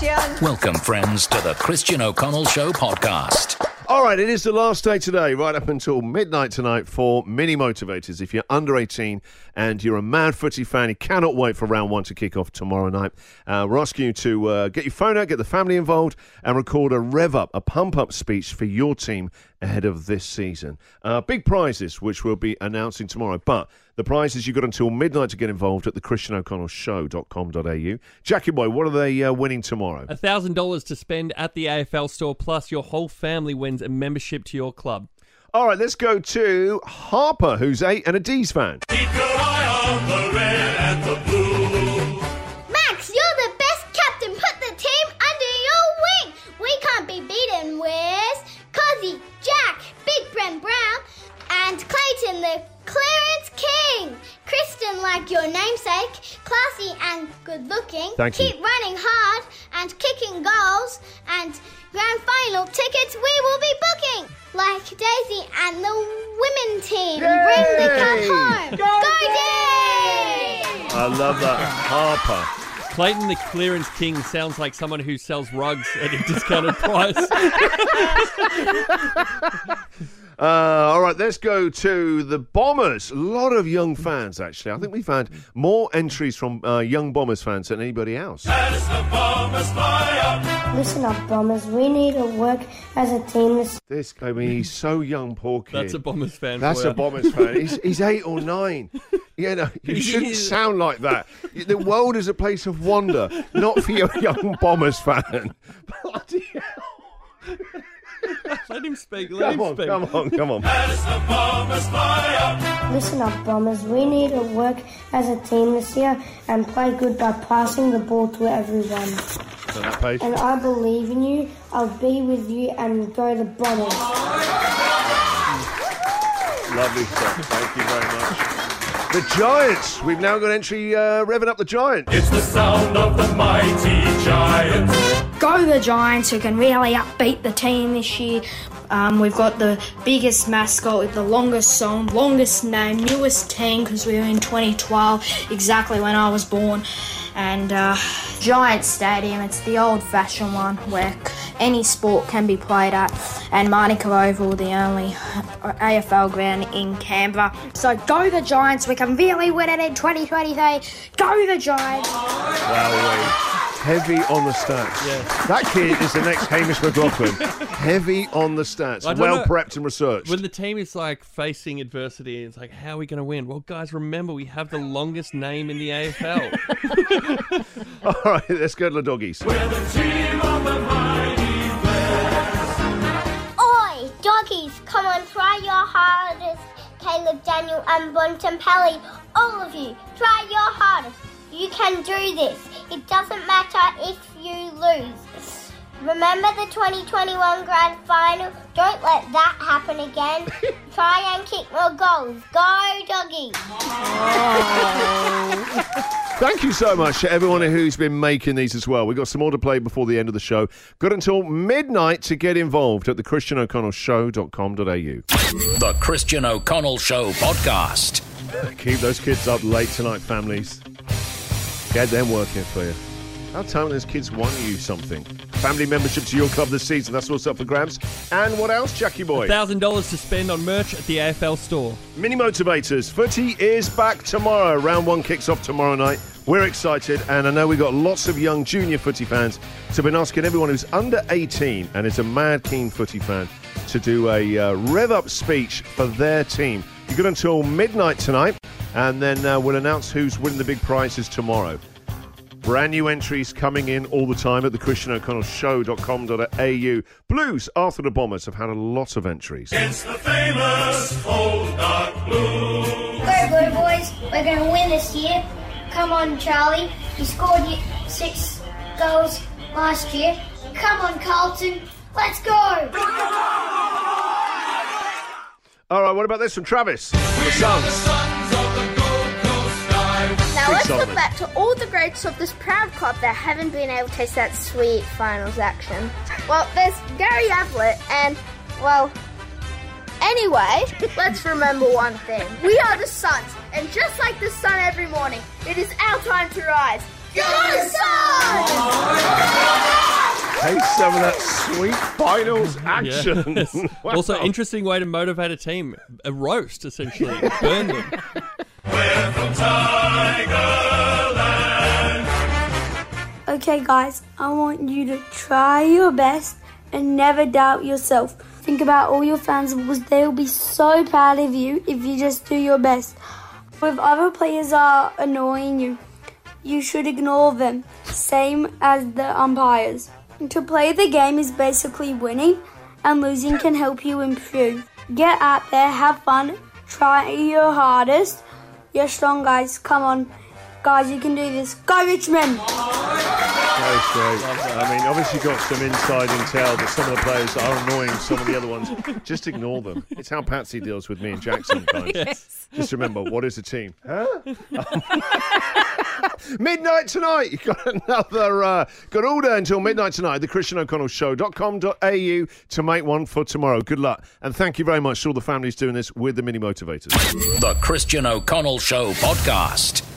Christian. Welcome, friends, to the Christian O'Connell Show podcast. All right, it is the last day today, right up until midnight tonight for Mini Motivators. If you're under 18 and you're a mad footy fan, you cannot wait for round one to kick off tomorrow night. Uh, we're asking you to uh, get your phone out, get the family involved, and record a rev up, a pump up speech for your team ahead of this season. Uh, big prizes, which we'll be announcing tomorrow, but the prizes you've got until midnight to get involved at the christianoconnellshow.com.au. Jackie Boy, what are they uh, winning tomorrow? $1,000 to spend at the AFL store, plus your whole family wins a membership to your club. All right, let's go to Harper, who's a and a D's fan. Max, good looking. Thank you. Keep running hard and kicking goals. And grand final tickets we will be booking. Like Daisy and the women team. Bring the cup home. Go, Dee! I love that. Harper. Clayton the Clearance King sounds like someone who sells rugs at a discounted price. Uh, all right, let's go to the Bombers. A lot of young fans, actually. I think we've had more entries from uh, young Bombers fans than anybody else. Listen up, Bombers. We need to work as a team this This, I mean, he's so young, poor kid. That's a Bombers fan. That's for a you. Bombers fan. He's, he's eight or nine. You know, you shouldn't sound like that. The world is a place of wonder, not for your young Bombers fan. Bloody hell. Let him speak. Let Come him on, speak. come on, come on. Listen up, Bombers. We need to work as a team this year and play good by passing the ball to everyone. That page. And I believe in you. I'll be with you and go the Bombers. Lovely stuff. Thank you very much. The Giants. We've now got entry uh, revving up the Giants. It's the sound of the mighty giants. go the Giants who can really upbeat the team this year. Um, we've got the biggest mascot with the longest song, longest name, newest team because we were in 2012, exactly when I was born. And uh, Giant Stadium, it's the old fashioned one where any sport can be played at. And Manuka Oval, the only AFL ground in Canberra. So go the Giants, we can really win it in 2023. Go the Giants! Wowee. Heavy on the stats. That kid is the next Hamish McLachlan. Heavy on the stats. I don't Well know- prepped and researched. When the team is like facing adversity, it's like, how are we going to win? Well, guys, remember we have the longest name in the AFL. All right, let's go to the doggies. Oi, come on, try your hardest. Caleb, Daniel, and Bontempelli, all of you, try your hardest. You can do this. It doesn't matter if you lose. Remember the 2021 grand final? Don't let that happen again. try and kick more goals. Go, doggies. Thank you so much to everyone who's been making these as well. We've got some more to play before the end of the show. Got until midnight to get involved at the christianoconnellshow.com.au. The Christian O'Connell Show podcast. Keep those kids up late tonight, families. Get them working for you. How time those kids want you something? Family membership to your club this season. That's what's up for grabs. And what else, Jackie boy? $1,000 to spend on merch at the AFL store. Mini Motivators. Footy is back tomorrow. Round one kicks off tomorrow night. We're excited, and I know we've got lots of young junior footy fans. So I've been asking everyone who's under 18 and is a mad keen footy fan to do a uh, rev up speech for their team. You've got until midnight tonight, and then uh, we'll announce who's winning the big prizes tomorrow. Brand new entries coming in all the time at the christianoconnellshow.com.au. Blues, Arthur the Bombers have had a lot of entries. It's the famous old dark blue. Go, Blue Boys. We're going to win this year. Come on, Charlie. You scored six goals last year. Come on, Carlton. Let's go. All right, what about this from Travis? The Suns. To all greats of this proud club that haven't been able to taste that sweet finals action. Well, there's Gary Ablett and, well, anyway, let's remember one thing. We are the Suns, and just like the sun every morning, it is our time to rise. Go Suns! taste some of that sweet finals action. Yes. Wow. Also, interesting way to motivate a team. A roast, essentially. Burn them. We're from Tigerland. Okay, guys, I want you to try your best and never doubt yourself. Think about all your fans because they'll be so proud of you if you just do your best. If other players are annoying you, you should ignore them, same as the umpires. To play the game is basically winning, and losing can help you improve. Get out there, have fun, try your hardest. You're strong, guys. Come on. Guys, you can do this. Go, Richmond! That was great. I mean, obviously got some inside intel that some of the players are annoying some of the other ones. Just ignore them. It's how Patsy deals with me and Jack sometimes. Just remember, what is a team? Huh? midnight tonight. You've got another, uh, got all day until midnight tonight. The Christian O'Connell Show.com.au to make one for tomorrow. Good luck. And thank you very much to all the families doing this with the Mini Motivators. The Christian O'Connell Show Podcast.